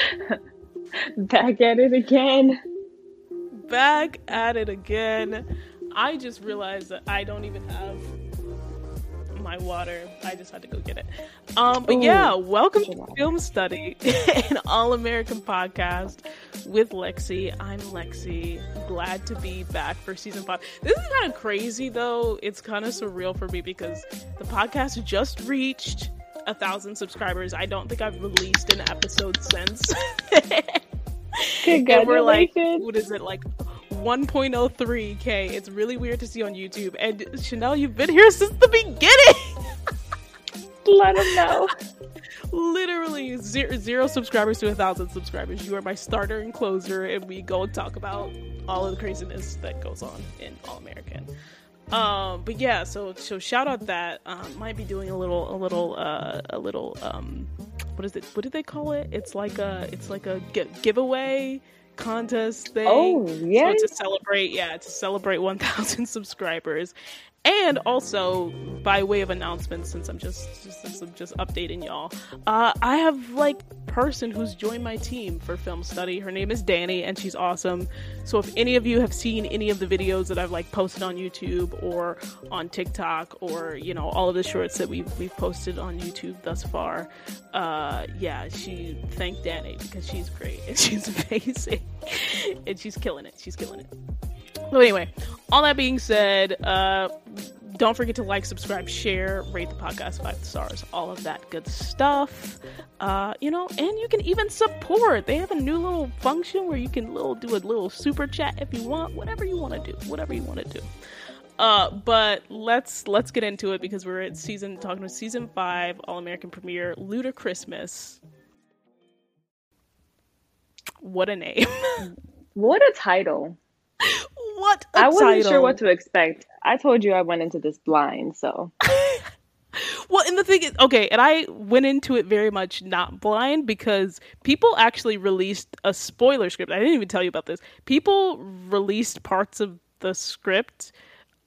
Back at it again. Back at it again. I just realized that I don't even have my water. I just had to go get it. Um, but Ooh, yeah, welcome to Film Study, an all American podcast with Lexi. I'm Lexi. Glad to be back for season five. This is kind of crazy though. It's kind of surreal for me because the podcast just reached a thousand subscribers. I don't think I've released an episode since. and we're like, what is it like? 1.03k. It's really weird to see on YouTube. And Chanel, you've been here since the beginning. Let them know. Literally zero, zero subscribers to a thousand subscribers. You are my starter and closer, and we go and talk about all of the craziness that goes on in All American. Um, but yeah, so so shout out that um, might be doing a little a little uh, a little um, what is it? What did they call it? It's like a it's like a giveaway contest thing. Oh yeah, so to celebrate yeah to celebrate 1,000 subscribers, and also by way of announcement since i'm just, just since i'm just updating y'all uh, i have like person who's joined my team for film study. Her name is danny and she's awesome. So if any of you have seen any of the videos that i've like posted on youtube or on tiktok or you know all of the shorts that we've, we've posted on youtube thus far uh, yeah she thanked danny because she's great. And she's amazing. And she's killing it. She's killing it so anyway, all that being said, uh, don't forget to like, subscribe, share, rate the podcast five stars, all of that good stuff. Uh, you know, and you can even support. They have a new little function where you can little do a little super chat if you want, whatever you want to do, whatever you want to do. Uh, but let's let's get into it because we're at season talking about season five, All American premiere, Ludacrismas. What a name! what a title! What I wasn't title. sure what to expect. I told you I went into this blind, so. well, and the thing is, okay, and I went into it very much not blind because people actually released a spoiler script. I didn't even tell you about this. People released parts of the script,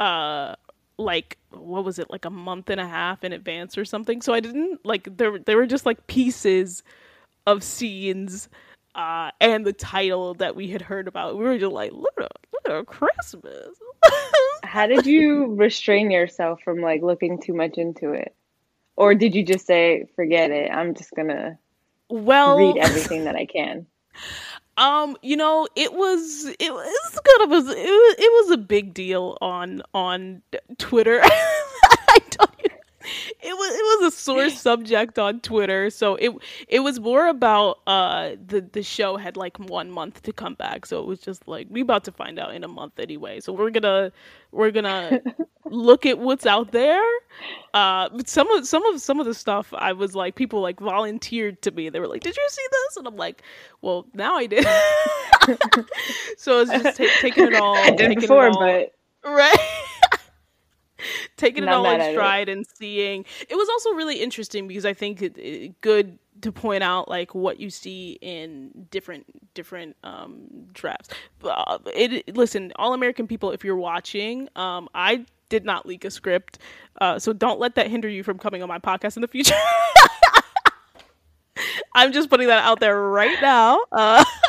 uh, like what was it, like a month and a half in advance or something. So I didn't like there. There were just like pieces of scenes uh, and the title that we had heard about. We were just like, look at look at Christmas. How did you restrain yourself from like looking too much into it, or did you just say, forget it? I'm just gonna well read everything that I can. Um, you know, it was it was kind of a it was, it was a big deal on on Twitter. It was it was a sore subject on Twitter. So it it was more about uh the the show had like one month to come back. So it was just like we about to find out in a month anyway. So we're gonna we're gonna look at what's out there. Uh some of some of some of the stuff I was like people like volunteered to me. They were like, Did you see this? And I'm like, Well now I did. so it's just t- taking it all. I did before, but right taking it all in stride and seeing. It was also really interesting because I think it, it, good to point out like what you see in different different um, drafts. Uh, it listen, all American people, if you're watching, um, I did not leak a script, uh, so don't let that hinder you from coming on my podcast in the future. I'm just putting that out there right now. Uh,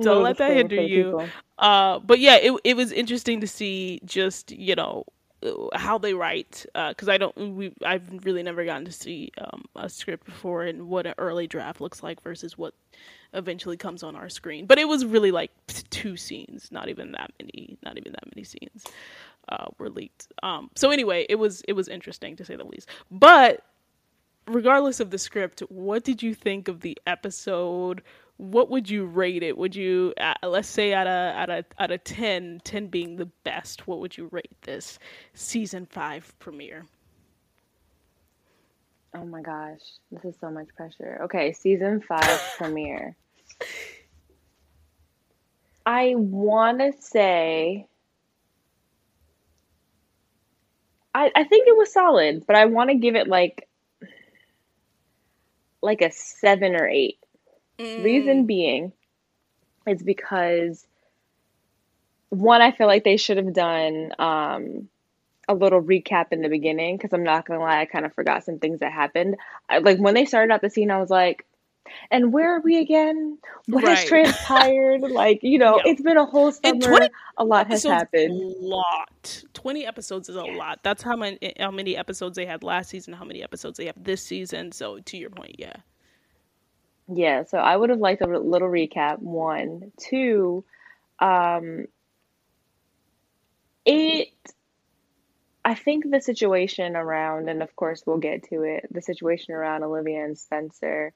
don't let that hinder you. Uh, but yeah, it it was interesting to see just you know how they write because uh, I don't we I've really never gotten to see um, a script before and what an early draft looks like versus what eventually comes on our screen. But it was really like two scenes, not even that many, not even that many scenes uh, were leaked. Um, so anyway, it was it was interesting to say the least. But regardless of the script, what did you think of the episode? What would you rate it? Would you uh, let's say at a at a at a 10, 10 being the best, what would you rate this season 5 premiere? Oh my gosh, this is so much pressure. Okay, season 5 premiere. I want to say I I think it was solid, but I want to give it like like a 7 or 8 Mm. Reason being, it's because one, I feel like they should have done um, a little recap in the beginning because I'm not gonna lie, I kind of forgot some things that happened. I, like when they started out the scene, I was like, and where are we again? What right. has transpired? like, you know, yeah. it's been a whole summer. 20 a lot has happened. A lot. 20 episodes is a lot. That's how many how many episodes they had last season, how many episodes they have this season. So to your point, yeah. Yeah, so I would have liked a little recap. One, two, um, it. I think the situation around, and of course we'll get to it. The situation around Olivia and Spencer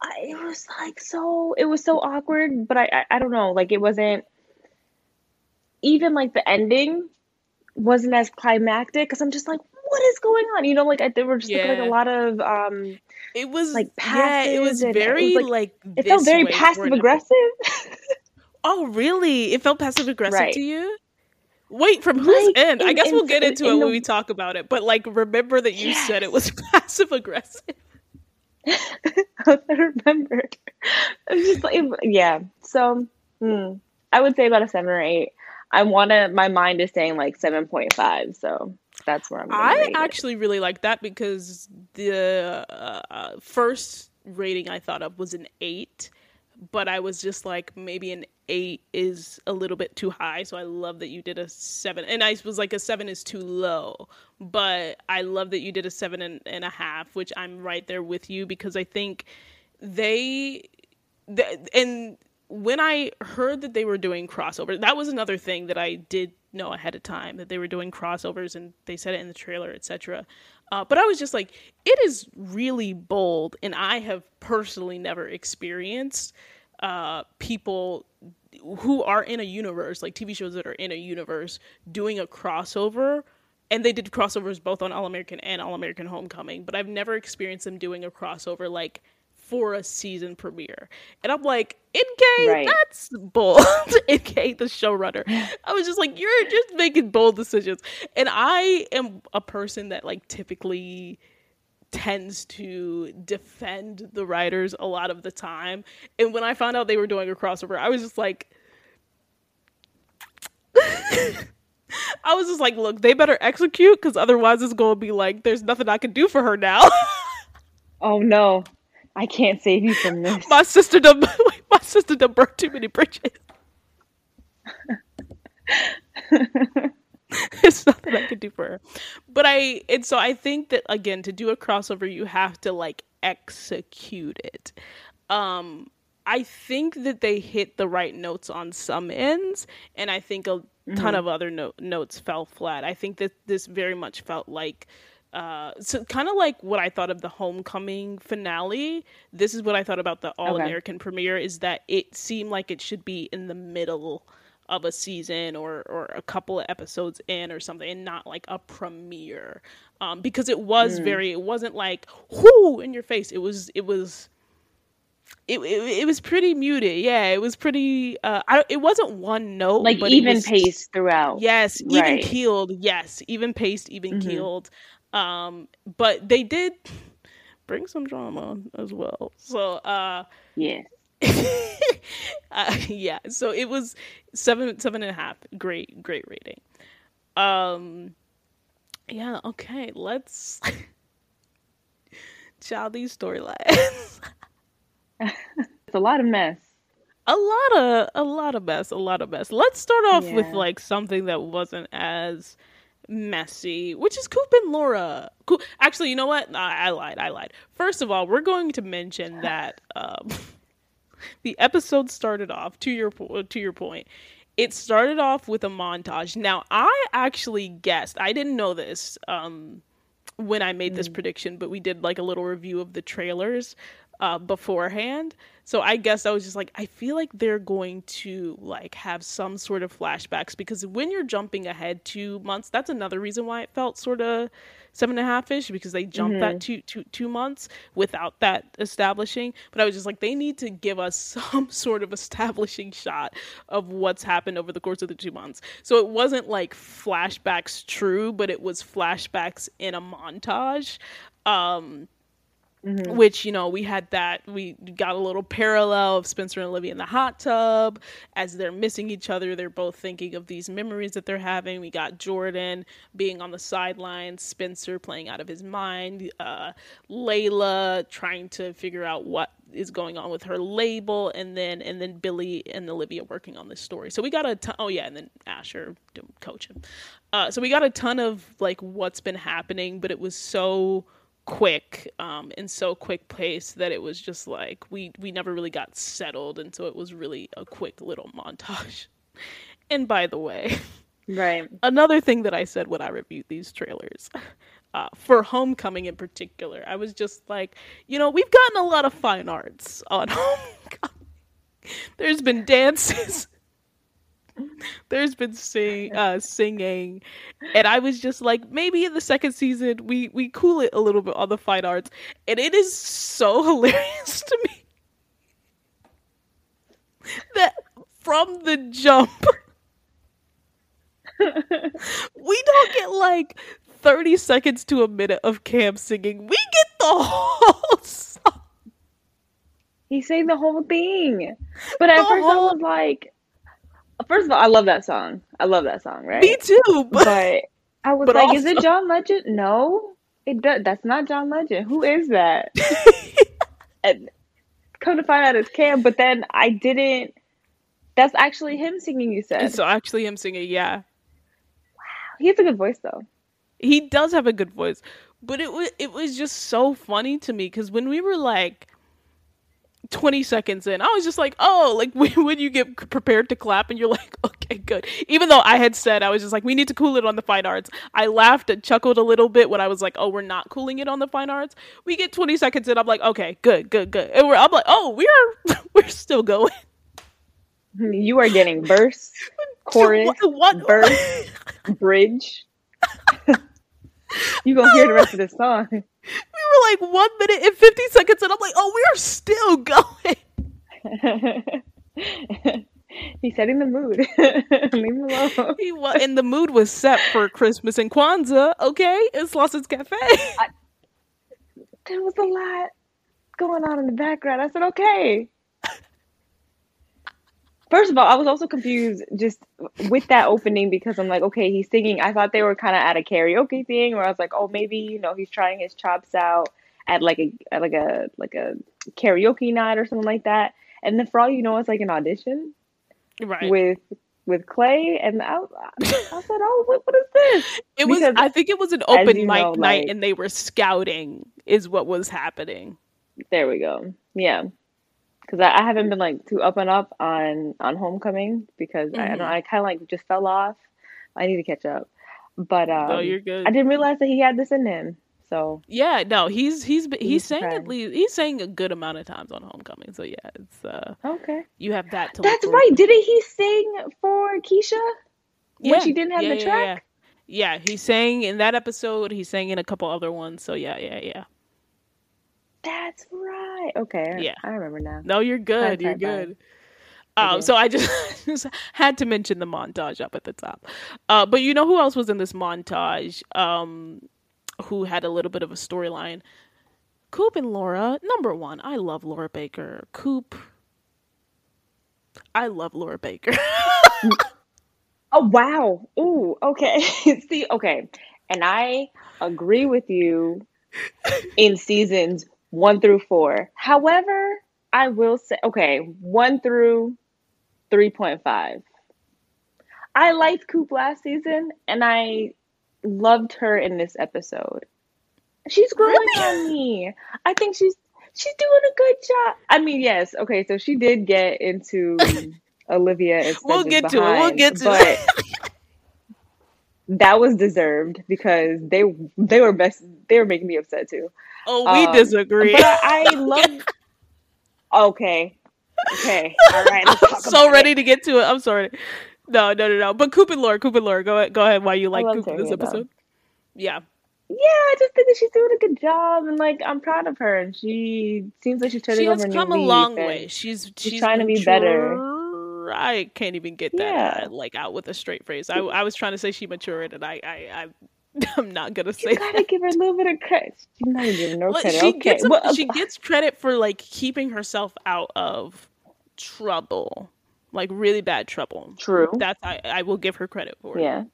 I, it was like so it was so awkward but I, I i don't know like it wasn't even like the ending wasn't as climactic because i'm just like what is going on you know like I, there were just yeah. like, like, a lot of um it was like passive. yeah it was very it was, like, like it felt very passive aggressive oh really it felt passive aggressive right. to you Wait, from whose like, end? In, I guess in, we'll get into in, it when the... we talk about it. But like, remember that you yes. said it was passive aggressive. I remember. I'm just like, yeah. So, hmm, I would say about a seven or eight. I want to. My mind is saying like seven point five. So that's where I'm. I actually it. really like that because the uh, first rating I thought of was an eight, but I was just like maybe an eight is a little bit too high. So I love that you did a seven, and I was like a seven is too low, but I love that you did a seven and, and a half, which I'm right there with you because I think they, the, and when I heard that they were doing crossovers, that was another thing that I did know ahead of time that they were doing crossovers and they said it in the trailer, etc. Uh, but I was just like, it is really bold, and I have personally never experienced uh, people who are in a universe, like TV shows that are in a universe, doing a crossover. And they did crossovers both on All American and All American Homecoming, but I've never experienced them doing a crossover like for a season premiere. And I'm like, NK, right. that's bold. NK, the showrunner. I was just like, you're just making bold decisions. And I am a person that like typically tends to defend the writers a lot of the time. And when I found out they were doing a crossover, I was just like I was just like, look, they better execute because otherwise it's going to be like, there's nothing I can do for her now. oh no. I can't save you from this. My sister done my sister done burnt too many bridges. It's nothing I can do for her. But I and so I think that again to do a crossover you have to like execute it. Um I think that they hit the right notes on some ends and I think a mm-hmm. ton of other no- notes fell flat. I think that this very much felt like uh, so kind of like what I thought of the homecoming finale. This is what I thought about the All okay. American premiere is that it seemed like it should be in the middle of a season or or a couple of episodes in or something and not like a premiere. Um, because it was mm. very it wasn't like whoo in your face. It was it was it, it, it was pretty muted. Yeah, it was pretty. Uh, I, it wasn't one note, like even paced throughout. Yes, even right. keeled. Yes, even paced, even mm-hmm. keeled. Um, but they did bring some drama as well. So uh, yeah. uh, yeah, so it was seven seven and a half. Great, great rating. Um, yeah. Okay, let's. Child, these storylines. it's a lot of mess. A lot of a lot of mess. A lot of mess. Let's start off yeah. with like something that wasn't as messy, which is Coop and Laura. Coop, actually, you know what? I, I, lied. I lied. First of all, we're going to mention that um, the episode started off to your to your point. It started off with a montage. Now, I actually guessed. I didn't know this um, when I made this mm. prediction, but we did like a little review of the trailers uh, beforehand. So I guess I was just like, I feel like they're going to like have some sort of flashbacks because when you're jumping ahead two months, that's another reason why it felt sort of seven and a half ish because they jumped mm-hmm. that two, two, two months without that establishing. But I was just like, they need to give us some sort of establishing shot of what's happened over the course of the two months. So it wasn't like flashbacks true, but it was flashbacks in a montage. Um, Mhm. which you know we had that we got a little parallel of spencer and olivia in the hot tub as they're missing each other. They're both thinking of these memories that they're having. We got jordan being on the sidelines spencer playing out of his mind uh, layla trying to figure out what is going on with her label and then and then billy and olivia working on this story. So we got a ton oh yeah and then asher doing coaching uh, so we got a ton of like what's been happening but it was so quick um in so quick pace that it was just like we we never really got settled and so it was really a quick little montage. And by the way Right. another thing that i said when i reviewed these trailers uh, for homecoming in particular i was just like you know we've gotten a lot of fine arts on homecoming. There's been dances there's been sing, uh, singing and i was just like maybe in the second season we we cool it a little bit on the fine arts and it is so hilarious to me that from the jump we don't get like 30 seconds to a minute of cam singing we get the whole song He sang the whole thing. But at The first whole- I was like, first of all, I love that song. I love that song, right? me too but, But I was But like, is it John Legend? No, it does. That's not John Legend. Who is that? and come to find out it's Cam. But then I didn't. That's actually him singing. You said so actually him singing yeah Wow, he has a good voice though. he does have a good voice but it was it was just so funny to me because when we were like 20 seconds in i was just like oh like when, when you get prepared to clap and you're like okay good. Even though i had said i was just like we need to cool it on the fine arts. I laughed and chuckled a little bit when i was like oh we're not cooling it on the fine arts. We get 20 seconds in i'm like okay good good good. And we're i'm like oh we're we're still going. You are getting verse, chorus, what, what? verse. bridge. you gonna hear the rest of this song. we were like one minute and 50 seconds and i'm like oh we're still going He's setting the mood. Leave him alone. He wa- and the mood was set for Christmas and Kwanzaa. Okay, it's Lawson's Cafe. There was a lot going on in the background. I said, okay. First of all, I was also confused just with that opening because I'm like, okay, he's singing. I thought they were kind of at a karaoke thing, where I was like, oh, maybe you know he's trying his chops out at like a at like a like a karaoke night or something like that. And then for all you know, it's like an audition right. with with Clay, and I, I said, oh, what, what is this? it was. because I think it was an open mic know, night, like- and they were scouting. Is what was happening. There we go. Yeah, because I, I haven't been like too up and up on on Homecoming because I, I don't Mhm. I kind of like just fell off. I need to catch up, but um, no, you're good. I didn't realize that he had this in him. So yeah, no, he's he's he's He's saying at least he's saying a good amount of times on Homecoming. So yeah, it's uh okay, you have that to. that's right. Didn't he sing for Keisha when Yeah, she didn't have yeah, the yeah, track? Yeah. yeah, he sang in that episode. He sang in a couple other ones. So yeah, yeah, yeah. That's right. Okay, Yeah. I remember now. No, you're good. You're good. Um, Okay. so I just, just had to mention the montage up at the top. Uh, but you know who else was in this montage? Um, who had a little bit of a storyline? Coop and Laura. Number one, I love Laura Baker. Coop. I love Laura Baker. Oh wow. Ooh, okay. See, okay. And I agree with you in seasons 1 through 4. However, I will say okay, 1 through 3.5. I liked Coop last season and I loved her in this episode. She's growing Really? on me. I think she's she's doing a good job. I mean, yes, okay, so she did get into Olivia We'll get to it. We'll get to but it. that was deserved because they they were best they were making me upset too. oh, we Um, disagree. But I, I love Okay. Okay. All right. Let's I'm so ready It. to get to it. I'm sorry. No, no, no, no. But Coop and Laura, Coop and Laura, go ahead, go ahead. Why you like Coop this episode? Yeah, Yeah, I just think that she's doing a good job, and like I'm proud of her. And she seems like she's turning she over new come a long and way. She's she's, trying to be better. I can't even get that Yeah. uh, like out with a straight face. I I was trying to say she matured, and I I, I I'm not gonna say. You gotta that. give her a little bit of credit. She's not giving no Well, credit. She okay, gets a- well, she gets credit for like keeping herself out of trouble, like really bad trouble. true. That's I I will give her credit for. it. Yeah.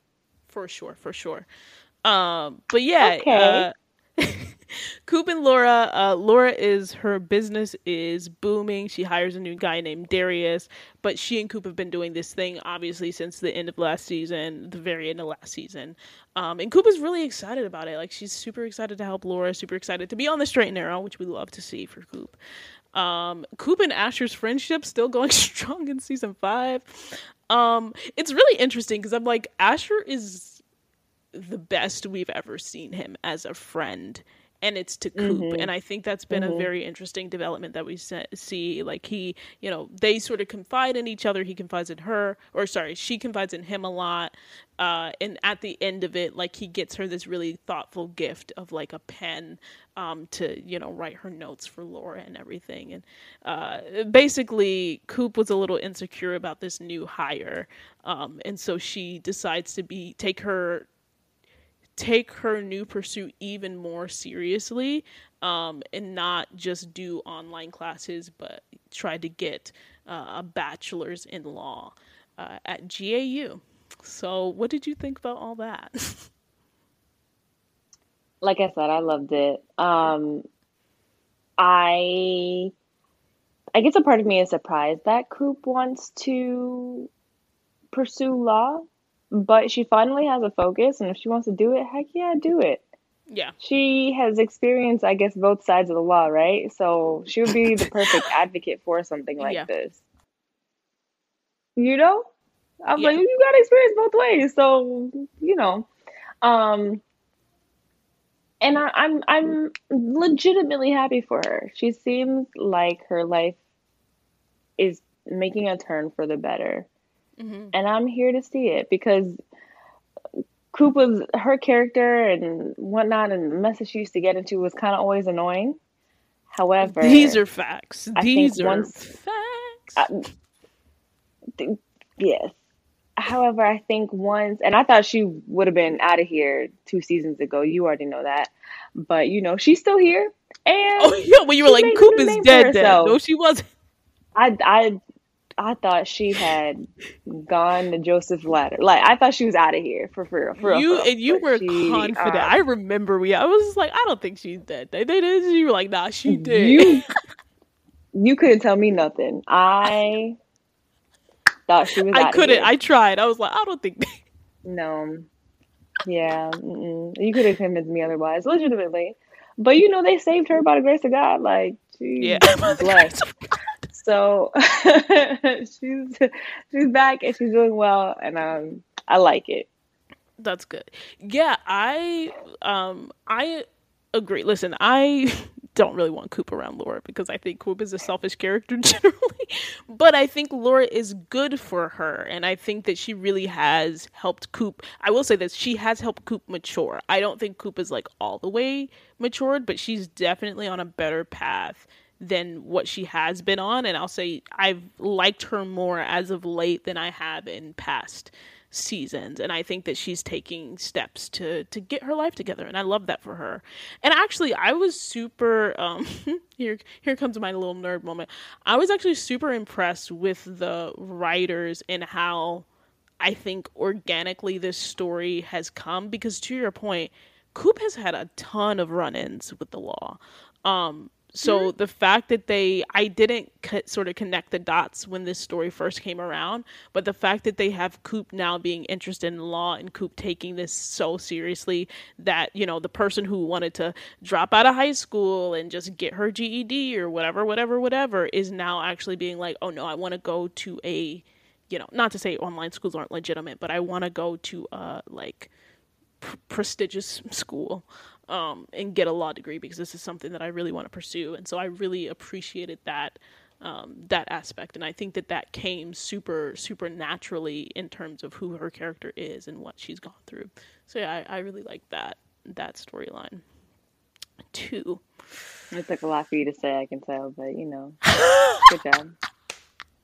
for sure, for sure. Um, but yeah, Okay. uh, Coop and Laura. Uh, Laura is her business is booming. She hires a new guy named Darius, but she and Coop have been doing this thing obviously since the end of last season, the very end of last season. Um, and Coop is really excited about it. Like she's super excited to help Laura, super excited to be on the straight and narrow, which we love to see for Coop. Um, Coop and Asher's friendship still going strong in season five. Um, it's really interesting because I'm like, Asher is the best we've ever seen him as a friend. And it's to Coop, Mhm. and I think that's been a Mhm. very interesting development that we see. Like he, you know, they sort of confide in each other. He confides in her, or sorry, she confides in him a lot. Uh, and at the end of it, like he gets her this really thoughtful gift of like a pen um, to you know write her notes for Laura and everything. And uh, basically, Coop was a little insecure about this new hire, um, and so she decides to be take her take her new pursuit even more seriously um, and not just do online classes, but try to get uh, a bachelor's in law uh, at GAU. So, what did you think about all that? like I said, I loved it. Um, I, I guess a part of me is surprised that Coop wants to pursue law, but she finally has a focus, and if she wants to do it, heck yeah, do it. yeah, She has experienced, I guess, both sides of the law, right? So she would be the perfect advocate for something like Yeah. this. You know? I'm Yeah. like, you got experience both ways, so you know. Um, and I, I'm I'm legitimately happy for her. She seems like her life is making a turn for the better, hmm and I'm here to see it because Coop was her character and whatnot, and the mess she used to get into was kind of always annoying. However, these are facts. I These are once- facts. uh, th- yes. However, I think once, and I thought she would have been out of here two seasons ago. You already know that, but you know she's still here, and oh yeah, when you were like, made Coop is dead, dead. herself. No, she wasn't. I I I thought she had gone to Joseph's ladder. Like I thought she was out of here for for real. For real, you for real. and you But were she, confident. um, I remember we. I was like, I don't think she's dead. They they did. You were like, Nah, she did. You you couldn't tell me nothing. I thought she was. I couldn't. here. I tried. I was like, I don't think. No. Yeah. Mm-mm. You could have convinced me otherwise, legitimately. But you know, they saved her by the grace of God. Like, she's yeah. blessed. So she's she's back and she's doing well, and um, I like it. That's good. Yeah, I um I agree. Listen, I don't really want Coop around Laura because I think Coop is a selfish character generally. But I think Laura is good for her and I think that she really has helped Coop. I will say this, she has helped Coop mature. I don't think Coop is like all the way matured, but she's definitely on a better path than what she has been on and I'll say I've liked her more as of late than I have in past seasons and i think that she's taking steps to to get her life together and i love that for her. And actually i was super um here here comes my little nerd moment. I was actually super impressed with the writers and how i think organically this story has come because to your point coop has had a ton of run-ins with the law. Um so mm-hmm. the fact that they i didn't co- sort of connect the dots when this story first came around but the fact that they have coop now being interested in law and coop taking this so seriously that you know the person who wanted to drop out of high school and just get her ged or whatever whatever whatever is now actually being like oh no i want to go to a you know not to say online schools aren't legitimate but i want to go to a like pr- prestigious school um, and get a law degree because this is something that I really want to pursue. And so I really appreciated that um, that aspect, and I think that that came super super naturally in terms of who her character is and what she's gone through. So yeah, I, I really like that that storyline. Two. It took a lot for you to say, I can tell, but you know, good job.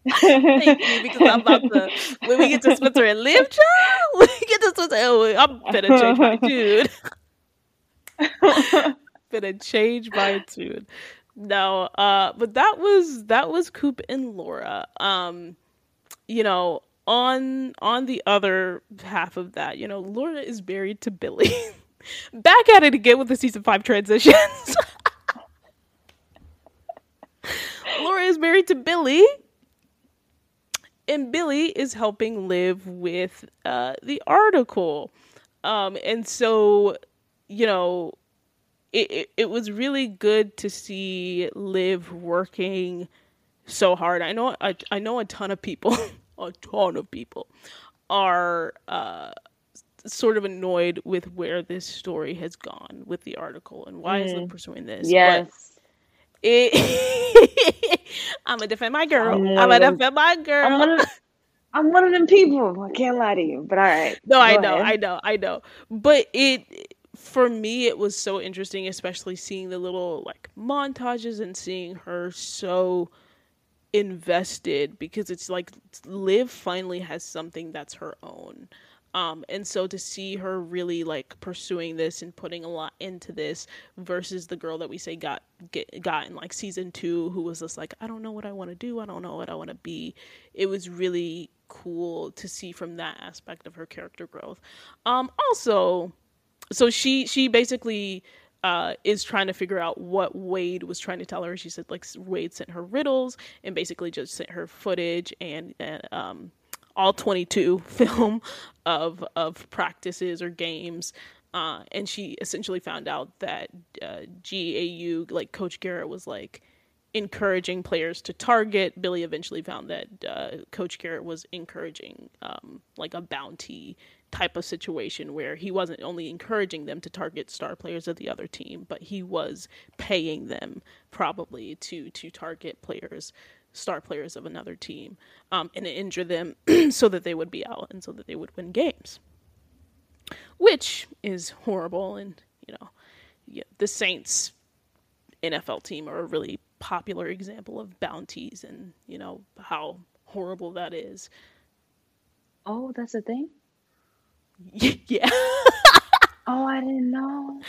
Thank you, because I'm about to when we get to Spencer and Liv, child, when we get to Spencer, oh, I'm gonna change my tune. gonna change my tune. No, uh, but that was that was Coop and Laura. Um, you know, on on the other half of that, you know, Laura is married to Billy. Back at it again with the season five transitions. Laura is married to Billy, and Billy is helping live with uh, the article. Um, and so, you know, it, it, it was really good to see Liv working so hard. I know I, I know a ton of people, a ton of people are uh, sort of annoyed with where this story has gone with the article and why mm. is Liv pursuing this. Yes. But it, I'm gonna defend my girl. I'm, I'm gonna defend my girl. I'm one, of, I'm one of them people. I can't lie to you, but all right. No, I know, ahead. I know, I know. But it for me it was so interesting especially seeing the little like montages and seeing her so invested because it's like liv finally has something that's her own. Um, and so to see her really like pursuing this and putting a lot into this versus the girl that we say got get, got in like season two who was just like I don't know what I want to do. I don't know what I want to be. It was really cool to see from that aspect of her character growth. Um also so she she basically uh, is trying to figure out what Wade was trying to tell her. She said like Wade sent her riddles and basically just sent her footage and, and um, all 22 film of of practices or games. Uh, and she essentially found out that uh, GAU, like Coach Garrett, was like encouraging players to target. Billy eventually found that uh, Coach Garrett was encouraging um, like a bounty type of situation where he wasn't only encouraging them to target star players of the other team, but he was paying them probably to to target players star players of another team um, and injure them so that they would be out and so that they would win games, which is horrible. And you know, yeah, the Saints NFL team are a really popular example of bounties and you know how horrible that is. Oh, that's a thing. yeah. Oh, I didn't know.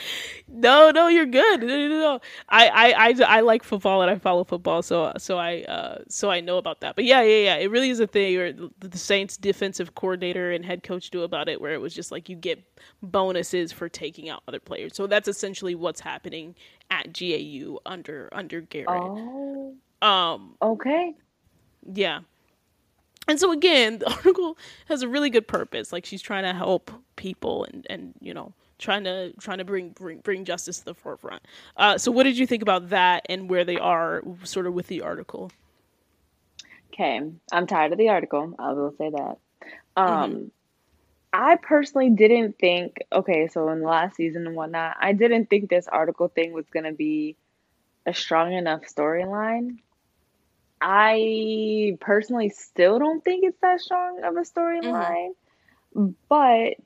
No, no, you're good. No, no, no. I, I, I, I like football and I follow football, so so I uh so I know about that. But yeah, yeah, yeah. It really is a thing where the Saints defensive coordinator and head coach do about it, where it was just like you get bonuses for taking out other players. So that's essentially what's happening at GAU under under Garrett. Oh. Um. Okay. Yeah. And so again, the article has a really good purpose. Like she's trying to help people and and you know trying to trying to bring bring bring justice to the forefront. Uh, so, what did you think about that and where they are, sort of with the article? Okay, I'm tired of the article. I will say that. Um, mm-hmm. I personally didn't think. Okay, so in the last season and whatnot, I didn't think this article thing was gonna be a strong enough storyline. I personally still don't think it's that strong of a storyline, mm-hmm. but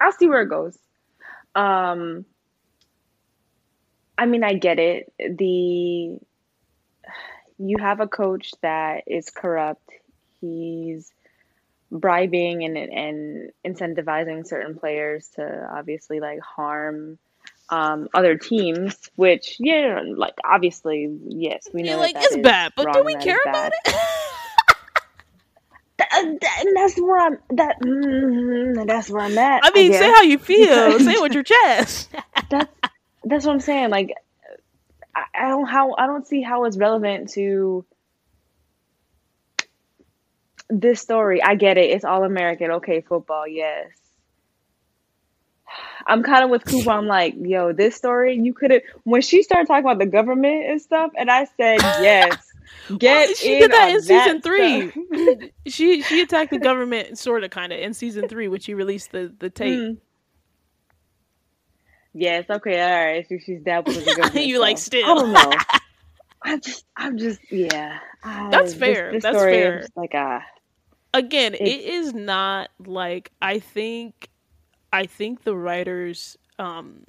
I'll see where it goes. Um, I mean, I get it. The you have a coach that is corrupt. He's bribing and and incentivizing certain players to obviously like harm um, other teams. Which yeah, like obviously yes, we know You're like it's bad, but do we care about it? that, that's where I'm. That mm, that's where I'm at. I mean, I say how you feel. say it with your chest. that's that's what I'm saying. Like, I, I don't how I don't see how it's relevant to this story. I get it. It's all American. Okay, football. Yes. I'm kind of with Cooper. I'm like, yo, this story, you could have. When she started talking about the government and stuff, and I said, yes, Get well, she did that in season three. she she attacked the government, sort of, kind of, in season three when she released the the tape. Mm. Yes, okay, all right. So she's dabbled with the government. you like still? I don't know. I just, I'm just, yeah. That's fair. This, this That's fair. Like, ah. Uh, Again, it is not like I think. I think the writers, um,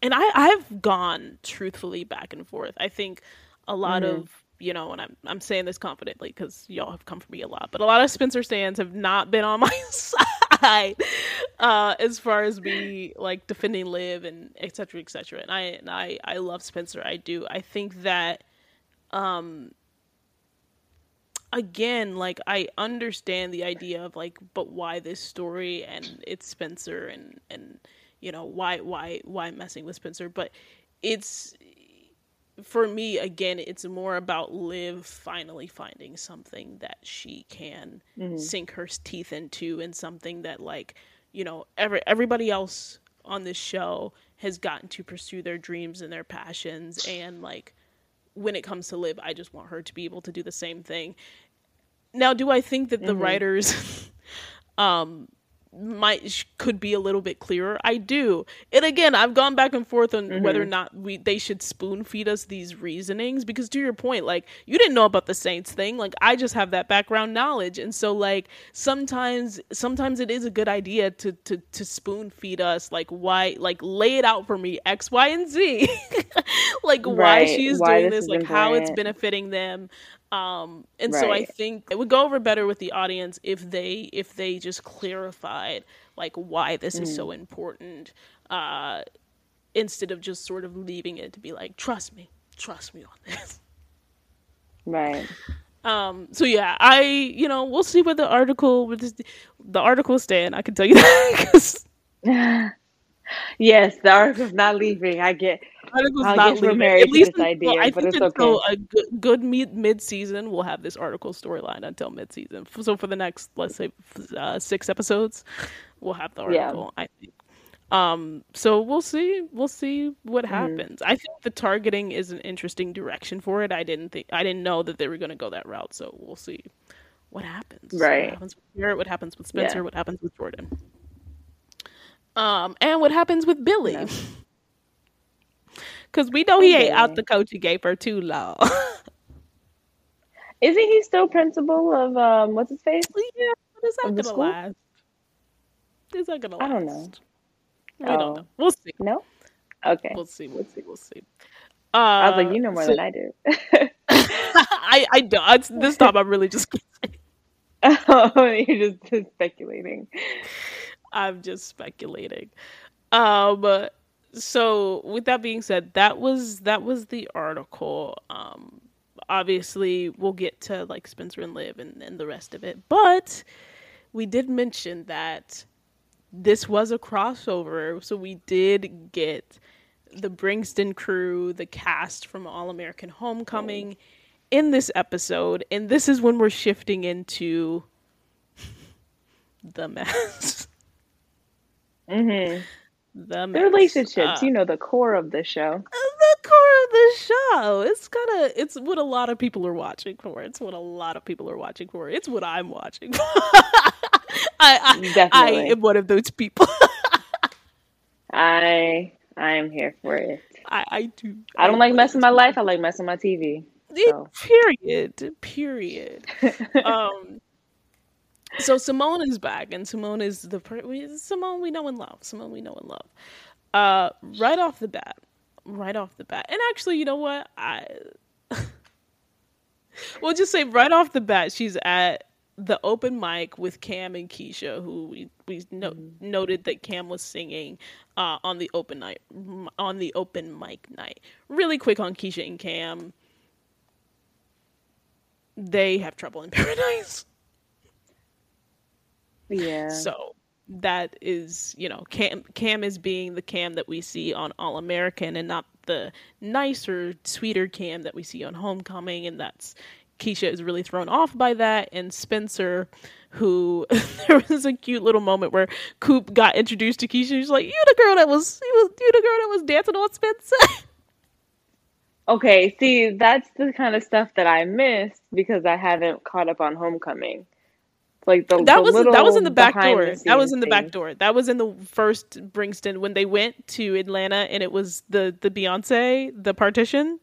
and I, I've gone truthfully back and forth. I think a lot mm-hmm. of you know, and I'm I'm saying this confidently because y'all have come for me a lot, but a lot of Spencer stands have not been on my side uh, as far as me like defending Liv and etc. Cetera, etc. Cetera. And I and I I love Spencer. I do. I think that um again like i understand the idea of like but why this story and it's spencer and and you know why why why messing with spencer but it's for me again it's more about liv finally finding something that she can mm-hmm. sink her teeth into and something that like you know every everybody else on this show has gotten to pursue their dreams and their passions and like when it comes to liv i just want her to be able to do the same thing now do i think that the mm-hmm. writers um might could be a little bit clearer. I do. And again, I've gone back and forth on mm-hmm. whether or not we they should spoon feed us these reasonings because to your point, like you didn't know about the Saints thing. Like I just have that background knowledge. And so like sometimes sometimes it is a good idea to to to spoon feed us like why like lay it out for me X, Y, and Z. like right. why she's why doing this, this like how it's benefiting them. Um, and right. so I think it would go over better with the audience if they if they just clarified like why this mm. is so mm. important, uh, instead of just sort of leaving it to be like, trust me, trust me on this. Right. Um, so yeah, I you know we'll see what the article with this, the article stand. I can tell you that. yes, the article's not leaving. I get article's I'll not leaving. At least until, idea, I think until okay. a good, good mid mid season, we'll have this article storyline until mid season. So for the next, let's say, uh, six episodes, we'll have the article. Yeah. I think. Um, so we'll see. We'll see what mm-hmm. happens. Mm. I think the targeting is an interesting direction for it. I didn't think I didn't know that they were going to go that route. So we'll see what happens. Right. What happens with Garrett? What happens with Spencer? Yeah. What happens with Jordan? Um, and what happens with Billy? Because we know he ain't out the coaching game for too long. Isn't he still principal of um what's his face? Yeah, is that gonna school? last? Is that gonna last? I don't know. We oh. don't know. We'll see. No? Okay. We'll see. We'll see. We'll see. Uh, I was like, you know more so, than I do. I I don't. This time I'm really just. oh, you're just speculating. I'm just speculating. Um so with that being said, that was that was the article. Um, obviously, we'll get to like Spencer and Liv and, and the rest of it, but we did mention that this was a crossover, so we did get the Bringston crew, the cast from All American Homecoming in this episode, and this is when we're shifting into the mess. Mm-hmm the, the relationships, uh, you know, the core of the show. The core of the show. It's kind of it's what a lot of people are watching for. It's what a lot of people are watching for. It's what I'm watching for. I I, I am one of those people. I I am here for it. I I do. I, don't like messing my life. I like messing my TV. So. Period. Period. um so Simone is back, and Simone is the Simone we know and love. Simone we know and love. Uh, right off the bat, right off the bat, and actually, you know what? I we'll just say right off the bat, she's at the open mic with Cam and Keisha, who we we no- mm-hmm. noted that Cam was singing uh, on the open night on the open mic night. Really quick on Keisha and Cam, they have trouble in paradise. Yeah. So that is, you know, Cam Cam is being the Cam that we see on All American and not the nicer, sweeter Cam that we see on Homecoming, and that's Keisha is really thrown off by that, and Spencer, who there was a cute little moment where Coop got introduced to Keisha. She's like, "You the girl that was, you, you the girl that was dancing on Spencer." Okay, see, that's the kind of stuff that I missed because I haven't caught up on Homecoming like the that the was that was in the back door. The that was in the back door. That was in the first Bringston when they went to Atlanta, and it was the the Beyonce the partition.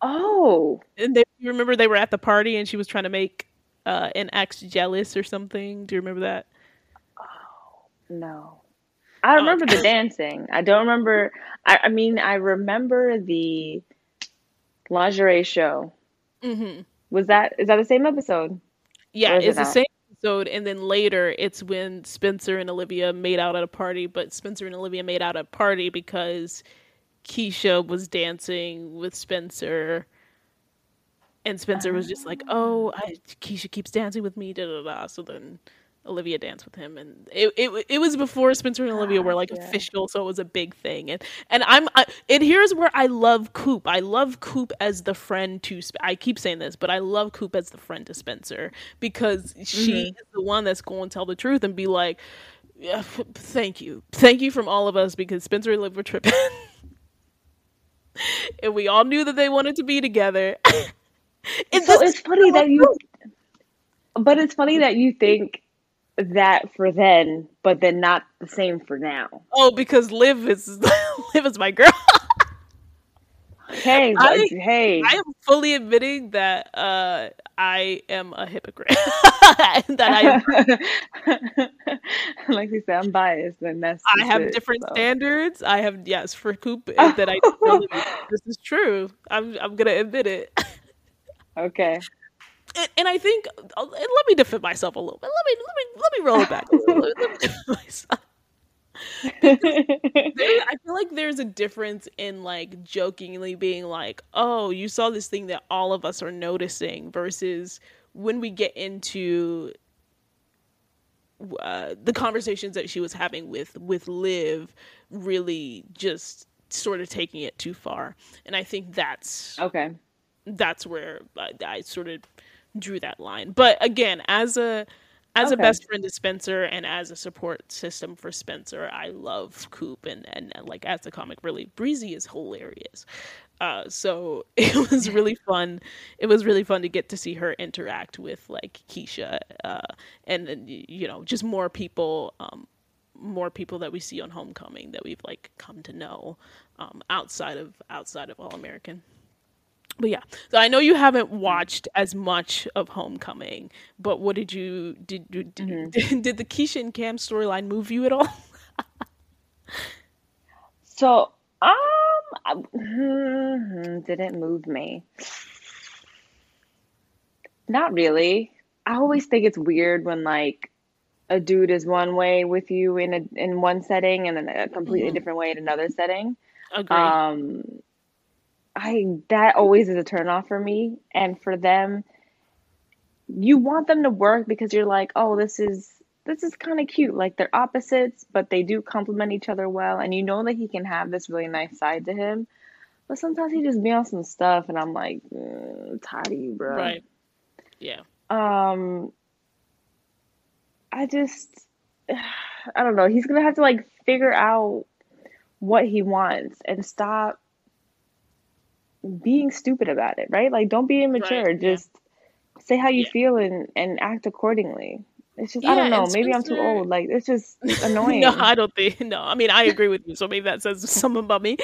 Oh, and they you remember they were at the party, and she was trying to make uh, an ex jealous or something. Do you remember that? Oh no, I remember the dancing. I don't remember. I, I mean, I remember the lingerie show Mm-hmm. Was that is that the same episode? Yeah, it's the same episode, and then later it's when Spencer and Olivia made out at a party, but Spencer and Olivia made out at a party because Keisha was dancing with Spencer. And Spencer was just like, "Oh, I, Keisha keeps dancing with me." Da da da. So then Olivia danced with him, and it it it was before Spencer and Olivia were ah, like Gotcha. official, so it was a big thing. And and I'm I, and here's where I love Coop. I love Coop as the friend to. I keep saying this, but I love Coop as the friend to Spencer because she mm-hmm. is the one that's going to tell the truth and be like, yeah, f- "Thank you, thank you from all of us," because Spencer and Olivia were tripping. And we all knew that they wanted to be together. and So it's funny that you, but it's funny that you think that for then, but then not the same for now. Oh, because Liv is Liv is my girl. Hey, I- hey, I am fully admitting that uh, I am a hypocrite. that I like you said, I'm biased, and that's I have it, different so. standards. I have yes for Coop that I this is true. I'm I'm gonna admit it. Okay. And, and I think uh, and let me defend myself a little bit. Let me let me let me roll it back. Let me- let me defend myself. There- I feel like there's a difference in like jokingly being like, "Oh, you saw this thing that all of us are noticing," versus when we get into uh, the conversations that she was having with with Liv, really just sort of taking it too far. And I think that's okay. that's where I, I sort of drew that line. But again, as a as a best friend to Spencer and as a support system for Spencer, I love Coop and, and, and like as the comic really Breezy is hilarious. Uh, so it was really fun. It was really fun to get to see her interact with like Keisha, uh, and then you know just more people, um, more people that we see on Homecoming that we've like come to know um, outside of outside of All American. But yeah, so I know you haven't watched as much of Homecoming, but what did you did you, did, did the Keisha and Cam storyline move you at all? So, um, I- hmm, didn't move me. Not really. I always think it's weird when like a dude is one way with you in a in one setting and then a completely Mhm. different way in another setting. Agree. Um, I that always is a turnoff for me, and for them, you want them to work because you're like, oh, this is this is kind of cute. Like they're opposites, but they do complement each other well, and you know that he can have this really nice side to him. But sometimes he just be on some stuff, and I'm like, mm, tired of you, bro. right. Yeah. Um, I just, I don't know. He's gonna have to like figure out what he wants and stop being stupid about it, right? Like, don't be immature. Right, yeah. Just say how you Yeah. feel and and act accordingly. It's just, I don't know. Maybe I'm too old. Like, it's just annoying. no, I don't think. No, I mean I agree with you. So maybe that says something about me.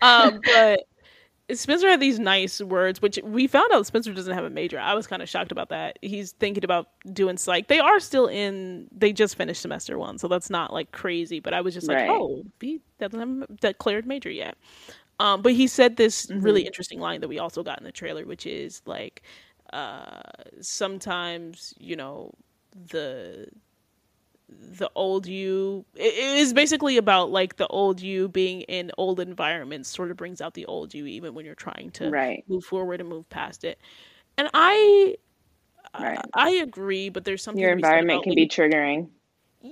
Um, but Spencer had these nice words, which we found out Spencer doesn't have a major. I was kind of shocked about that. He's thinking about doing psych. They are still in. They just finished semester one, so that's not like crazy. But I was just like, Right. oh, he doesn't have a declared major yet. Um, but he said this really interesting line that we also got in the trailer, which is like, uh, sometimes you know the the old you it is basically about like the old you being in old environments sort of brings out the old you even when you're trying to Right. move forward and move past it and i Right. I, I agree but there's something Your to be said environment can be triggering.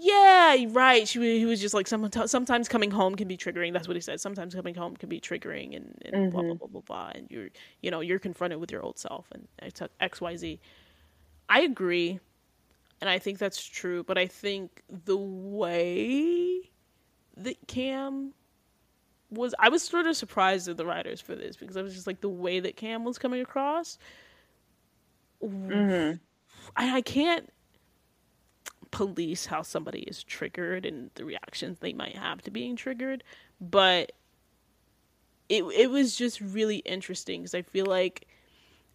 Yeah right. She, he was just like some, sometimes coming home can be triggering. That's what he said. Sometimes coming home can be triggering and, and blah blah blah blah blah and you're you know you're confronted with your old self. And it's xyz i agree and I think that's true, but I think the way that Cam was I was sort of surprised at the writers for this because I was just like the way that Cam was coming across. hmm I, I can't police how somebody is triggered and the reactions they might have to being triggered, but it it was just really interesting because I feel like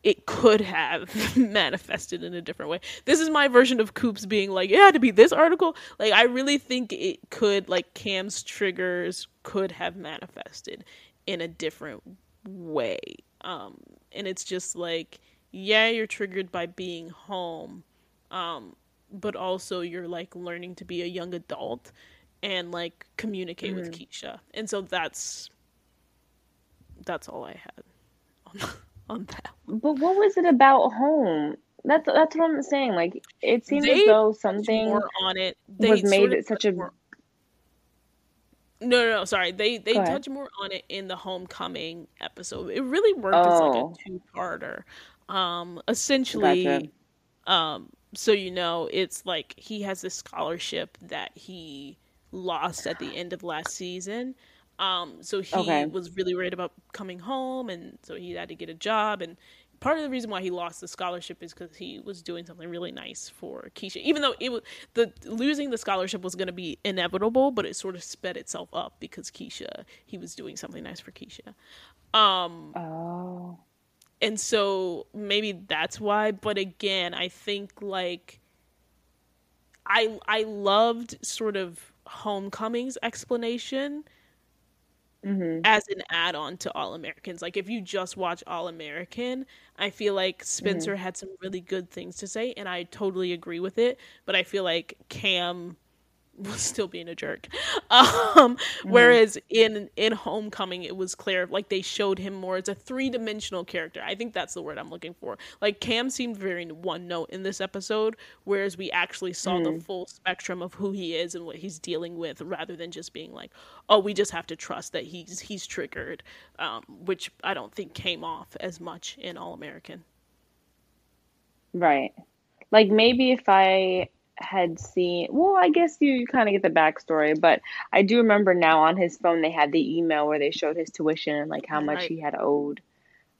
it could have manifested in a different way. This is my version of Coops being like, it had to be this article. Like, I really think it could, like, Cam's triggers could have manifested in a different way. Um, and it's just like yeah, you're triggered by being home, um, but also you're like learning to be a young adult and like communicate mm-hmm. with Keisha. And so that's that's all I had on, on that. But what was it about home? That's that's what I'm saying. Like it seems as though something on it they was made it such a more... No, no, no, sorry. They they touch more on it in the homecoming episode. It really worked oh. as like a oh. two-parter. Um essentially gotcha. um so you know, it's like he has this scholarship that he lost at the end of last season. Um, so he okay. was really worried about coming home, and so he had to get a job. And part of the reason why he lost the scholarship is because he was doing something really nice for Keisha. Even though it was the losing the scholarship was going to be inevitable, but it sort of sped itself up because Keisha he was doing something nice for Keisha. Um, oh, and so maybe that's why. But again, I think like I I loved sort of Homecoming's explanation mm-hmm. as an add on to All Americans. Like, if you just watch All American, I feel like Spencer mm-hmm. had some really good things to say, and I totally agree with it. But I feel like Cam was still being a jerk. Um, mm-hmm. Whereas in in Homecoming, it was clear like they showed him more as a three dimensional character. I think that's the word I'm looking for. Like Cam seemed very one note in this episode, whereas we actually saw mm-hmm. the full spectrum of who he is and what he's dealing with, rather than just being like, oh, we just have to trust that he's he's triggered, um, which I don't think came off as much in All American. Right. Like maybe if I had seen well i guess you kind of get the backstory but i do remember now on his phone they had the email where they showed his tuition and like how much right. he had owed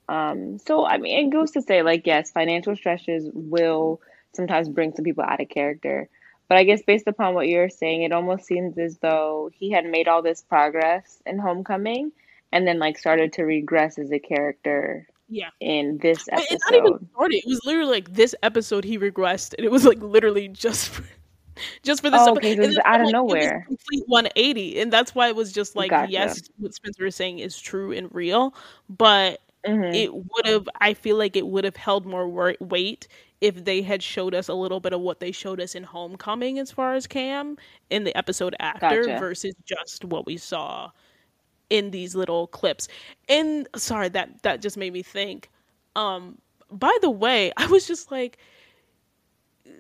um so i mean it goes to say like yes financial stresses will sometimes bring some people out of character but i guess based upon what you're saying it almost seems as though he had made all this progress in homecoming and then like started to regress as a character yeah. In this episode. It's not even started. It was literally like this episode he regressed, and it was like literally just for just for this. Oh, okay, it was out of like, nowhere. complete 180, and that's why it was just like gotcha. yes, what Spencer is saying is true and real, but mm-hmm. it would have. I feel like it would have held more weight if they had showed us a little bit of what they showed us in Homecoming as far as Cam in the episode after gotcha. versus just what we saw in these little clips. And sorry, that that just made me think. Um, by the way, I was just like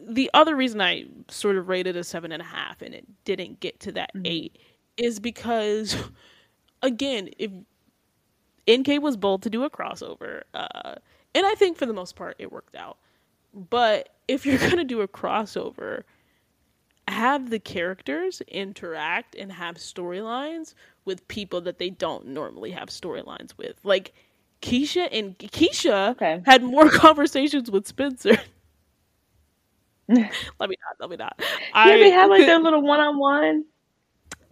the other reason I sort of rated a seven and a half and it didn't get to that mm-hmm. eight is because again, if NK was bold to do a crossover, uh, and I think for the most part it worked out. But if you're gonna do a crossover, have the characters interact and have storylines with people that they don't normally have storylines with. Like Keisha and Keisha okay. had more conversations with Spencer. let me not. Let me not. Yeah, I, they had like their little one on one.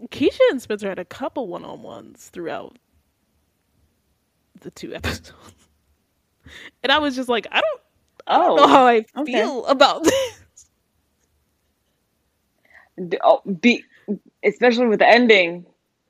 Keisha and Spencer had a couple one on ones throughout the two episodes, and I was just like, I don't, I don't oh, know how I okay. feel about this. Oh, be especially with the ending.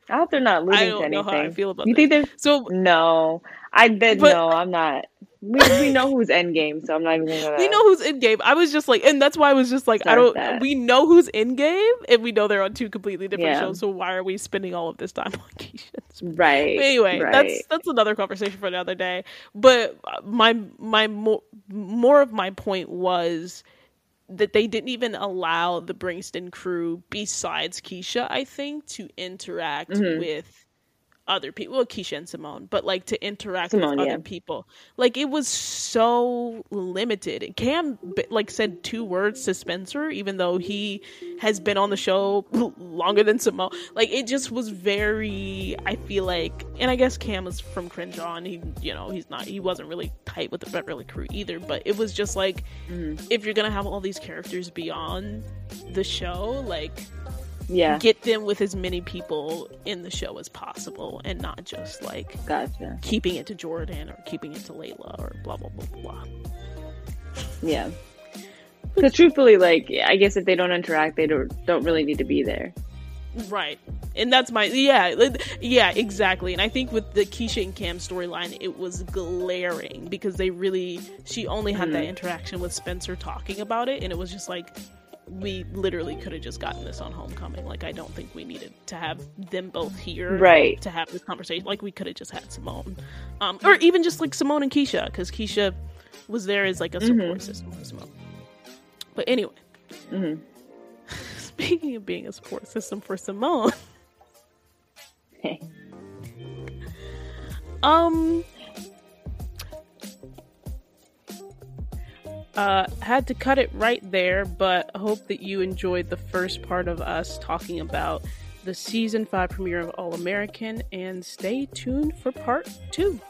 I hope they're not losing I don't anything. Know how I feel about you this. think they're so? No, I did. But, no, I'm not. We, we know who's Endgame, so I'm not even gonna. We know who's Endgame. I was just like, and that's why I was just like, I don't. That. We know who's Endgame, and we know they're on two completely different yeah. shows. So why are we spending all of this time on Keisha? Right. But anyway, right. that's that's another conversation for another day. But uh, my my more more of my point was that they didn't even allow the Bringston crew, besides Keisha, I think, to interact mm-hmm. with other people. Well, Keisha and Simone, but like to interact Simone, with other people. Like it was so limited. Cam like said two words to Spencer, even though he has been on the show longer than Simone. Like it just was very. I feel like, and I guess Cam is from Crenshaw. He, you know, he's not. He wasn't really tight with the Beverly crew either. But it was just like, mm-hmm. if you're gonna have all these characters beyond the show, like yeah. get them with as many people in the show as possible and not just like gotcha. keeping it to jordan or keeping it to layla or blah blah blah blah. Yeah. Because truthfully like i guess if they don't interact they don't don't really need to be there. Right. And that's my yeah yeah exactly. And i think with the Keisha and cam storyline it was glaring because they really she only had mm-hmm. that interaction with spencer talking about it. And it was just like we literally could have just gotten this on homecoming. Like i don't think we needed to have them both here right. to have this conversation. Like we could have just had simone. Um or even just like simone and keisha because keisha was there as like a support mm-hmm. system for simone but anyway. Mm-hmm. speaking of being a support system for simone. Um uh, had to cut it right there, but hope that you enjoyed the first part of us talking about the season five premiere of All American, and stay tuned for part two.